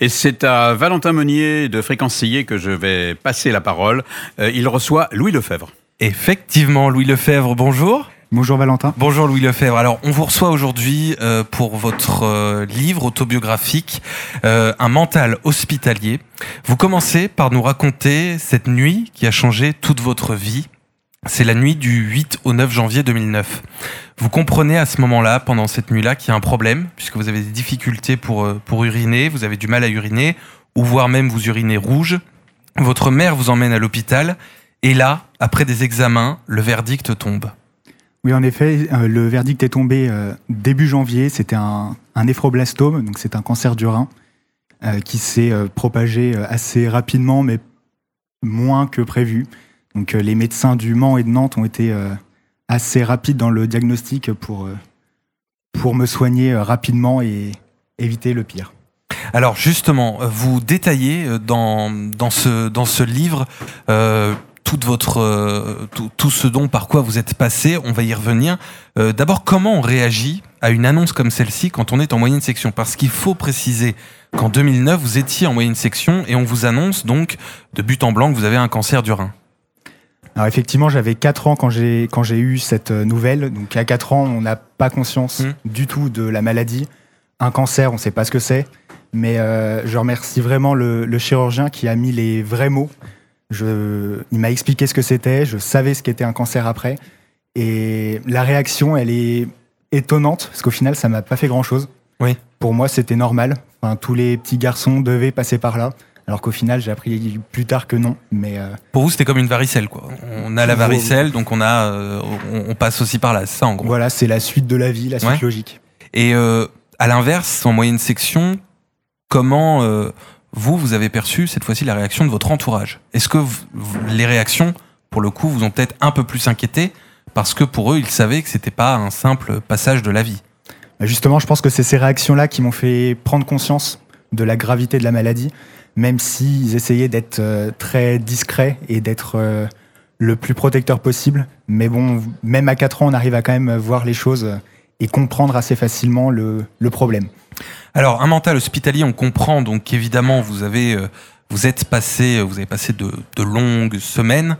Et c'est à Valentin Meunier de Fréquence Sillé que je vais passer la parole. Euh, il reçoit Louis Lefebvre. Effectivement, Louis Lefebvre, bonjour. Bonjour Valentin. Bonjour Louis Lefebvre. Alors, on vous reçoit aujourd'hui euh, pour votre euh, livre autobiographique, euh, Un mental hospitalier. Vous commencez par nous raconter cette nuit qui a changé toute votre vie. C'est la nuit du 8 au 9 janvier 2009. Vous comprenez à ce moment-là, pendant cette nuit-là, qu'il y a un problème, puisque vous avez des difficultés pour, euh, pour uriner, vous avez du mal à uriner, ou voire même vous urinez rouge. Votre mère vous emmène à l'hôpital, et là, après des examens, le verdict tombe. Oui, en effet, euh, le verdict est tombé euh, début janvier. C'était un, un donc c'est un cancer du rein qui s'est propagé assez rapidement, mais moins que prévu. Donc euh, les médecins du Mans et de Nantes ont été euh, assez rapides dans le diagnostic pour, euh, pour me soigner rapidement et éviter le pire. Alors justement, vous détaillez dans, dans, ce, dans ce livre toute votre, tout, tout ce dont par quoi vous êtes passé, on va y revenir. D'abord, comment on réagit à une annonce comme celle-ci quand on est en moyenne section? Parce qu'il faut préciser qu'en 2009, vous étiez en moyenne section et on vous annonce donc de but en blanc que vous avez un cancer du rein. Alors effectivement, j'avais 4 ans quand j'ai quand j'ai eu cette euh, nouvelle. Donc à 4 ans, on n'a pas conscience Mm. du tout de la maladie. Un cancer, on ne sait pas ce que c'est. Mais euh, je remercie vraiment le, le chirurgien qui a mis les vrais mots. Je, il m'a expliqué ce que c'était. Je savais ce qu'était un cancer après. Et la réaction, elle est étonnante parce qu'au final, ça m'a pas fait grand chose. Oui. Pour moi, c'était normal. Enfin, tous les petits garçons devaient passer par là. Alors qu'au final, j'ai appris plus tard que non. Mais euh, Pour vous, c'était comme une varicelle, quoi. On a la varicelle, donc on a, euh, on, on passe aussi par là, ça en gros. voilà, c'est la suite de la vie, la suite Ouais. logique. Et euh, à l'inverse, en moyenne section, comment vous, vous avez perçu cette fois-ci la réaction de votre entourage? Est-ce que vous- les réactions, pour le coup, vous ont peut-être un peu plus inquiété parce que pour eux, ils savaient que c'était pas un simple passage de la vie? Bah, Justement, je pense que c'est ces réactions-là qui m'ont fait prendre conscience de la gravité de la maladie, même s'ils essayaient d'être euh, très discrets et d'être euh, le plus protecteur possible. Mais bon, même à 4 ans, on arrive à quand même voir les choses et comprendre assez facilement le, problème. Alors, un mental hospitalier, on comprend donc qu'évidemment, vous avez, euh, vous êtes passé, vous avez passé de, longues semaines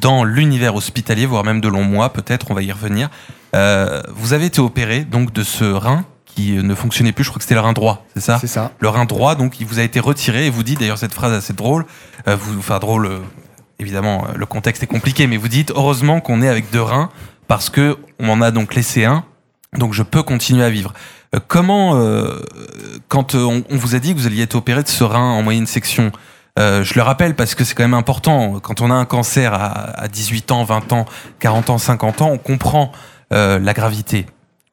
dans l'univers hospitalier, voire même de longs mois, peut-être, on va y revenir. Vous avez été opéré donc de ce rein qui euh, ne fonctionnait plus. Je crois que c'était le rein droit, c'est ça C'est ça. Le rein droit, donc, il vous a été retiré et vous dites d'ailleurs cette phrase assez drôle. euh, vous, enfin drôle, euh, évidemment, euh, le contexte est compliqué, mais vous dites heureusement qu'on est avec deux reins parce que on en a donc laissé un, donc je peux continuer à vivre. Euh, comment, quand on, on vous a dit que vous alliez être opéré de ce rein en moyenne section, euh, je le rappelle parce que c'est quand même important. Quand on a un cancer à, à 18 ans, 20 ans, 40 ans, 50 ans, on comprend euh, la gravité.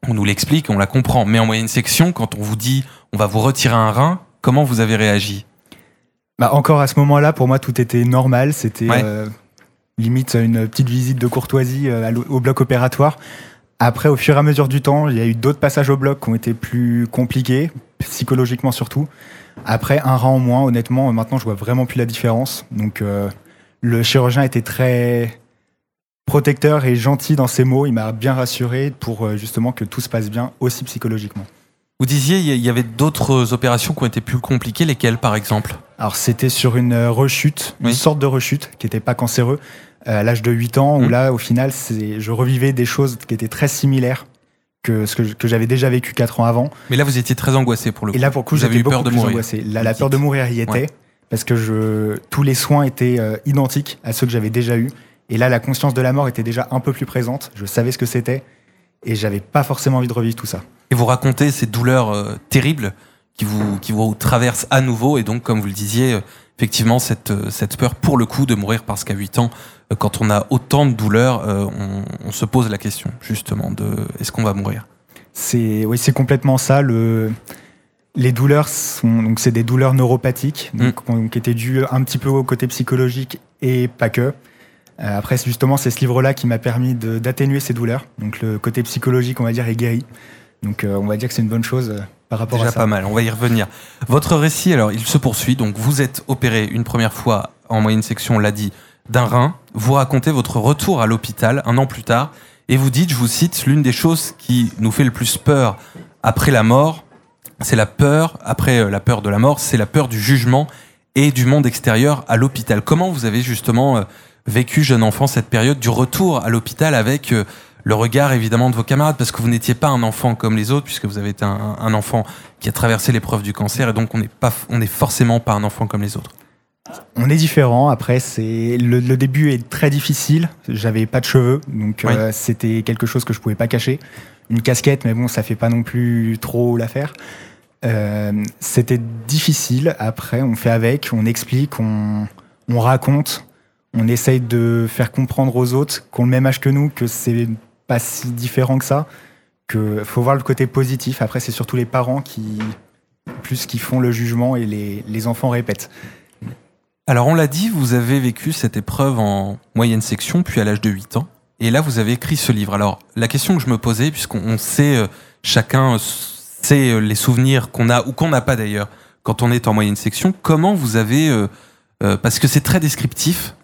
On nous l'explique, on la comprend. Mais en moyenne section, quand on vous dit on va vous retirer un rein, comment vous avez réagi? Bah, encore à ce moment-là, pour moi, tout était normal. C'était Ouais. euh, limite une petite visite de courtoisie euh, au bloc opératoire. Après, au fur et à mesure du temps, il y a eu d'autres passages au bloc qui ont été plus compliqués, psychologiquement surtout. Après, un rang en moins, honnêtement, maintenant, je vois vraiment plus la différence. Donc, euh, le chirurgien était très protecteur et gentil dans ses mots. Il m'a bien rassuré pour euh, justement que tout se passe bien, aussi psychologiquement. Vous disiez il y- avait d'autres opérations qui ont été plus compliquées, lesquelles par exemple? Alors c'était sur une euh, rechute, une sorte de rechute qui n'était pas cancéreux euh, à l'âge de 8 ans, où Mhm. là au final je revivais des choses qui étaient très similaires que ce que, j'avais déjà vécu 4 ans avant. Mais là vous étiez très angoissé pour le coup. Et là pour le coup eu peur de plus mourir. angoissé. La peur de mourir y était Ouais. parce que je, tous les soins étaient euh, identiques à ceux que j'avais déjà eus. Et là la conscience de la mort était déjà un peu plus présente. Je savais ce que c'était et j'avais pas forcément envie de revivre tout ça. Et vous racontez ces douleurs euh, terribles qui vous, qui vous traversent à nouveau. Et donc, comme vous le disiez, euh, effectivement, cette, euh, cette peur pour le coup de mourir parce qu'à 8 ans, quand on a autant de douleurs, euh, on, on se pose la question justement de est-ce qu'on va mourir? C'est oui, c'est complètement ça. Le, les douleurs sont donc c'est des douleurs neuropathiques, donc, Mm. on- qui étaient dues un petit peu au côté psychologique et pas que. Euh, après, justement, c'est ce livre-là qui m'a permis d'atténuer ces douleurs. Donc le côté psychologique, on va dire, est guéri. Donc euh, on va dire que c'est une bonne chose euh, par rapport Déjà à ça. pas mal, on va y revenir. Votre récit, alors, il se poursuit. Donc, vous êtes opéré une première fois en moyenne section, on l'a dit, d'un rein. Vous racontez votre retour à l'hôpital un an plus tard. Et vous dites, je vous cite, l'une des choses qui nous fait le plus peur après la mort, c'est la peur, après euh, la peur de la mort, c'est la peur du jugement et du monde extérieur à l'hôpital. Comment vous avez justement vécu, jeune enfant, cette période du retour à l'hôpital avec euh, le regard évidemment de vos camarades parce que vous n'étiez pas un enfant comme les autres puisque vous avez été un, un enfant qui a traversé l'épreuve du cancer et donc on n'est pas on n'est forcément pas un enfant comme les autres. On est différent. Après, c'est le, le début est très difficile. J'avais pas de cheveux, donc Oui. euh, c'était quelque chose que je pouvais pas cacher. Une casquette, mais bon, ça fait pas non plus trop l'affaire. Euh, c'était difficile. Après, on fait avec, on explique, on, on raconte, on essaye de faire comprendre aux autres qui ont le même âge que nous que c'est pas si différent que ça. Que faut voir le côté positif. Après, c'est surtout les parents qui plus qui font le jugement et les, les enfants répètent. Alors on l'a dit, vous avez vécu cette épreuve en moyenne section puis à l'âge de 8 ans et là vous avez écrit ce livre. Alors la question que je me posais puisqu'on on sait euh, chacun sait euh, les souvenirs qu'on a ou qu'on n'a pas d'ailleurs quand on est en moyenne section, comment vous avez euh, parce que c'est très descriptif,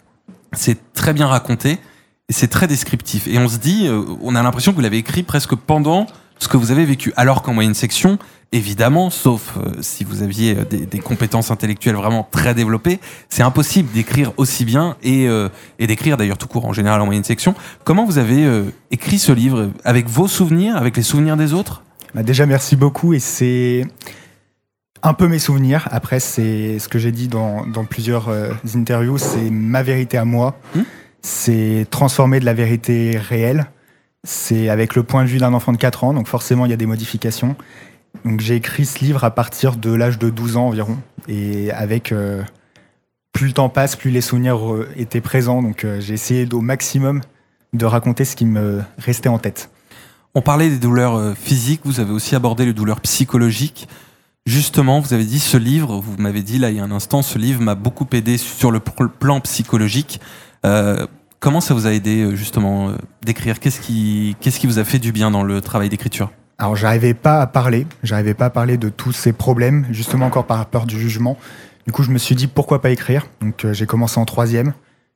c'est très bien raconté et c'est très descriptif et on se dit euh, on a l'impression que vous l'avez écrit presque pendant ce que vous avez vécu alors qu'en moyenne section évidemment, sauf euh, si vous aviez euh, des, compétences intellectuelles vraiment très développées, c'est impossible d'écrire aussi bien et, d'écrire d'ailleurs tout court en général en moyenne section. Comment vous avez écrit ce livre? Avec vos souvenirs? Avec les souvenirs des autres? Bah, déjà, merci beaucoup. Et c'est un peu mes souvenirs. Après, c'est ce que j'ai dit dans, dans plusieurs euh, interviews. C'est ma vérité à moi. Hmm. C'est transformer de la vérité réelle. C'est avec le point de vue d'un enfant de 4 ans. Donc, forcément, il y a des modifications. Donc, j'ai écrit ce livre à partir de l'âge de 12 ans environ. Et avec. euh, plus le temps passe, plus les souvenirs euh, étaient présents. Donc, j'ai essayé au maximum de raconter ce qui me restait en tête. On parlait des douleurs physiques, vous avez aussi abordé les douleurs psychologiques. Justement, vous avez dit ce livre, vous m'avez dit là il y a un instant, ce livre m'a beaucoup aidé sur le plan psychologique. Euh, comment ça vous a aidé euh, justement euh, d'écrire? Qu'est-ce qui, vous a fait du bien dans le travail d'écriture? Alors j'arrivais pas à parler, j'arrivais pas à parler de tous ces problèmes, justement encore par peur du jugement. Du coup, je me suis dit pourquoi pas écrire? Donc j'ai commencé en troisième.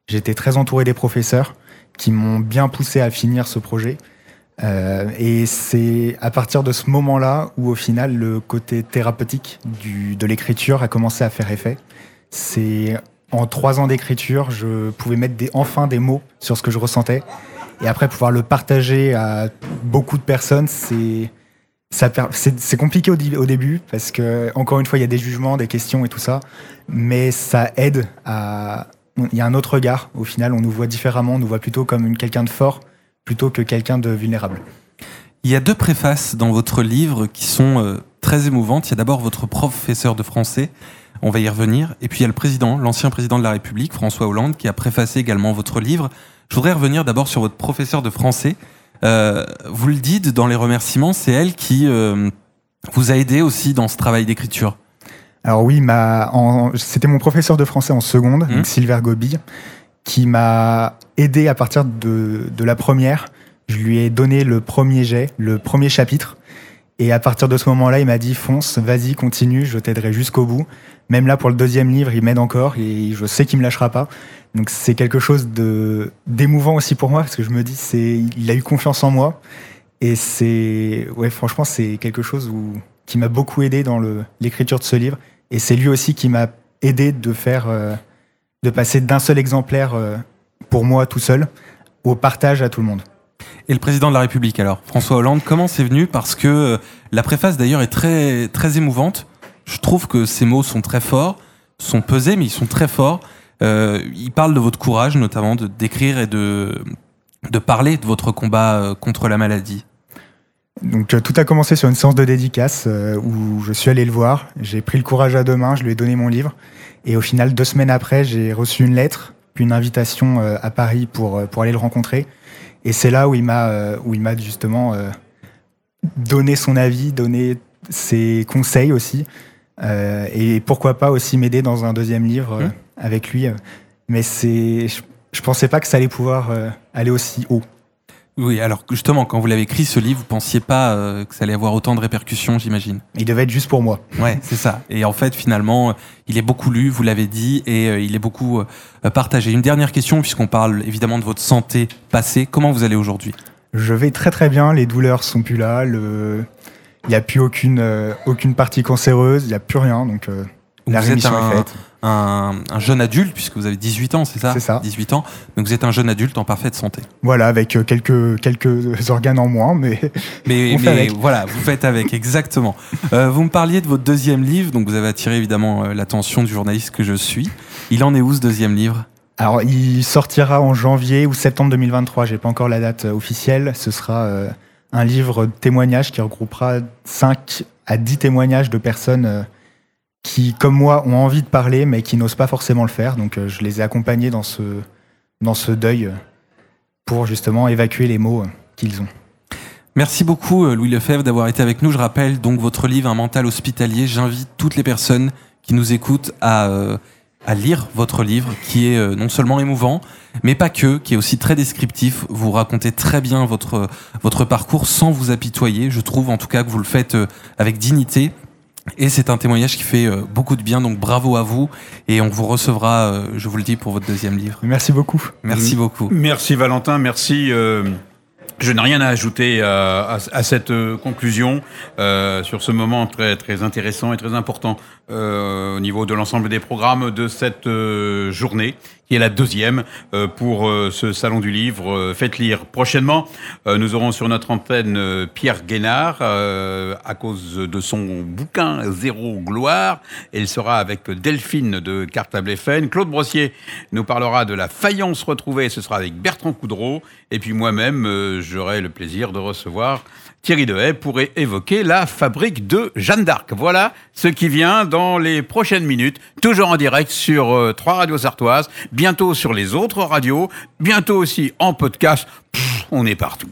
J'étais très entouré des professeurs qui m'ont bien poussé à finir ce projet. Euh, et c'est à partir de ce moment-là où au final le côté thérapeutique de l'écriture a commencé à faire effet. C'est en trois ans d'écriture, je pouvais mettre enfin des mots sur ce que je ressentais. Et après, pouvoir le partager à beaucoup de personnes, c'est compliqué au, début parce que encore une fois il y a des jugements, des questions et tout ça, mais ça aide à il y a un autre regard. Au final, on nous voit différemment, on nous voit plutôt comme quelqu'un de fort plutôt que quelqu'un de vulnérable. Il y a deux préfaces dans votre livre qui sont euh, très émouvantes. Il y a d'abord votre professeur de français, on va y revenir, et puis il y a le président, l'ancien président de la République, François Hollande, qui a préfacé également votre livre. Je voudrais revenir d'abord sur votre professeur de français. Euh, vous le dites dans les remerciements, c'est elle qui euh, vous a aidé aussi dans ce travail d'écriture. Alors oui, ma, c'était mon professeur de français en seconde, donc Silver Gobi, qui m'a aidé à partir de, de la première. Je lui ai donné le premier jet, le premier chapitre. Et à partir de ce moment-là, il m'a dit fonce, vas-y, continue, je t'aiderai jusqu'au bout. Même là, pour le deuxième livre, il m'aide encore et je sais qu'il me lâchera pas. Donc c'est quelque chose de d'émouvant aussi pour moi parce que je me dis c'est il a eu confiance en moi et c'est ouais franchement c'est quelque chose où, qui m'a beaucoup aidé dans l'écriture de ce livre et c'est lui aussi qui m'a aidé de faire euh, de passer d'un seul exemplaire euh, pour moi tout seul au partage à tout le monde. Et le président de la République alors, François Hollande, comment c'est venu? Parce que euh, la préface d'ailleurs est très, très émouvante. Je trouve que ces mots sont très forts, sont pesés, mais ils sont très forts. Euh, il parle de votre courage, notamment de d'écrire et de, de parler de votre combat euh, contre la maladie. Donc euh, tout a commencé sur une séance de dédicace euh, où je suis allé le voir. J'ai pris le courage à deux mains, je lui ai donné mon livre. Et au final, deux semaines après, j'ai reçu une lettre, puis une invitation euh, à Paris pour, euh, pour aller le rencontrer. Et c'est là où il m'a euh, où il m'a justement donné son avis, donné ses conseils aussi. Et pourquoi pas aussi m'aider dans un deuxième livre Mmh. avec lui. Mais c'est, je, je pensais pas que ça allait pouvoir aller aussi haut. Oui, alors justement, quand vous l'avez écrit, ce livre, vous pensiez pas euh, que ça allait avoir autant de répercussions, j'imagine. Il devait être juste pour moi. Ouais, c'est ça. Et en fait, finalement, euh, il est beaucoup lu, vous l'avez dit, et euh, il est beaucoup euh, partagé. Une dernière question, puisqu'on parle évidemment de votre santé passée. Comment vous allez aujourd'hui? Je vais très très bien, les douleurs sont plus là, le... Il n'y a plus aucune, aucune partie cancéreuse, il n'y a plus rien. Donc, la vous êtes un, est faite. un, un jeune adulte, puisque vous avez 18 ans, c'est ça C'est ça. 18 ans. Donc vous êtes un jeune adulte en parfaite santé. Voilà, avec euh, quelques, quelques organes en moins, mais Mais, On fait mais avec. voilà, vous faites avec, exactement. Euh, vous me parliez de votre deuxième livre, donc vous avez attiré évidemment euh, l'attention du journaliste que je suis. Il en est où ce deuxième livre? Alors, il sortira en janvier ou septembre 2023. J'ai pas encore la date officielle. Ce sera euh, un livre de témoignages qui regroupera 5 à 10 témoignages de personnes euh, qui, comme moi, ont envie de parler, mais qui n'osent pas forcément le faire. Donc, euh, je les ai accompagnés dans ce, dans ce deuil euh, pour justement évacuer les mots euh, qu'ils ont. Merci beaucoup Louis Lefebvre d'avoir été avec nous. Je rappelle donc votre livre Un mental hospitalier. J'invite toutes les personnes qui nous écoutent à, à lire votre livre qui est non seulement émouvant, mais pas que, qui est aussi très descriptif. Vous racontez très bien votre, votre parcours sans vous apitoyer. Je trouve en tout cas que vous le faites avec dignité. Et c'est un témoignage qui fait euh, beaucoup de bien, donc bravo à vous. Et on vous recevra, euh, je vous le dis, pour votre deuxième livre. Merci beaucoup. Merci beaucoup. Merci Valentin, merci. euh, je n'ai rien à ajouter à, à- à cette conclusion euh, sur ce moment très très intéressant et très important euh, au niveau de l'ensemble des programmes de cette euh, journée, qui est la deuxième euh, pour euh, ce salon du livre. euh, Faites lire prochainement. Nous aurons sur notre antenne Pierre Guénard à cause de son bouquin Zéro gloire. Elle sera avec Delphine de Cartable FN. Claude Brossier nous parlera de la faïence retrouvée. Ce sera avec Bertrand Coudreau. Et puis moi-même, j'aurai le plaisir de recevoir Thierry Dehaye pour é- évoquer la fabrique de Jeanne d'Arc. Voilà ce qui vient dans les prochaines minutes, toujours en direct sur trois radios sartoises, bientôt sur les autres radios, bientôt aussi en podcast. On est partout.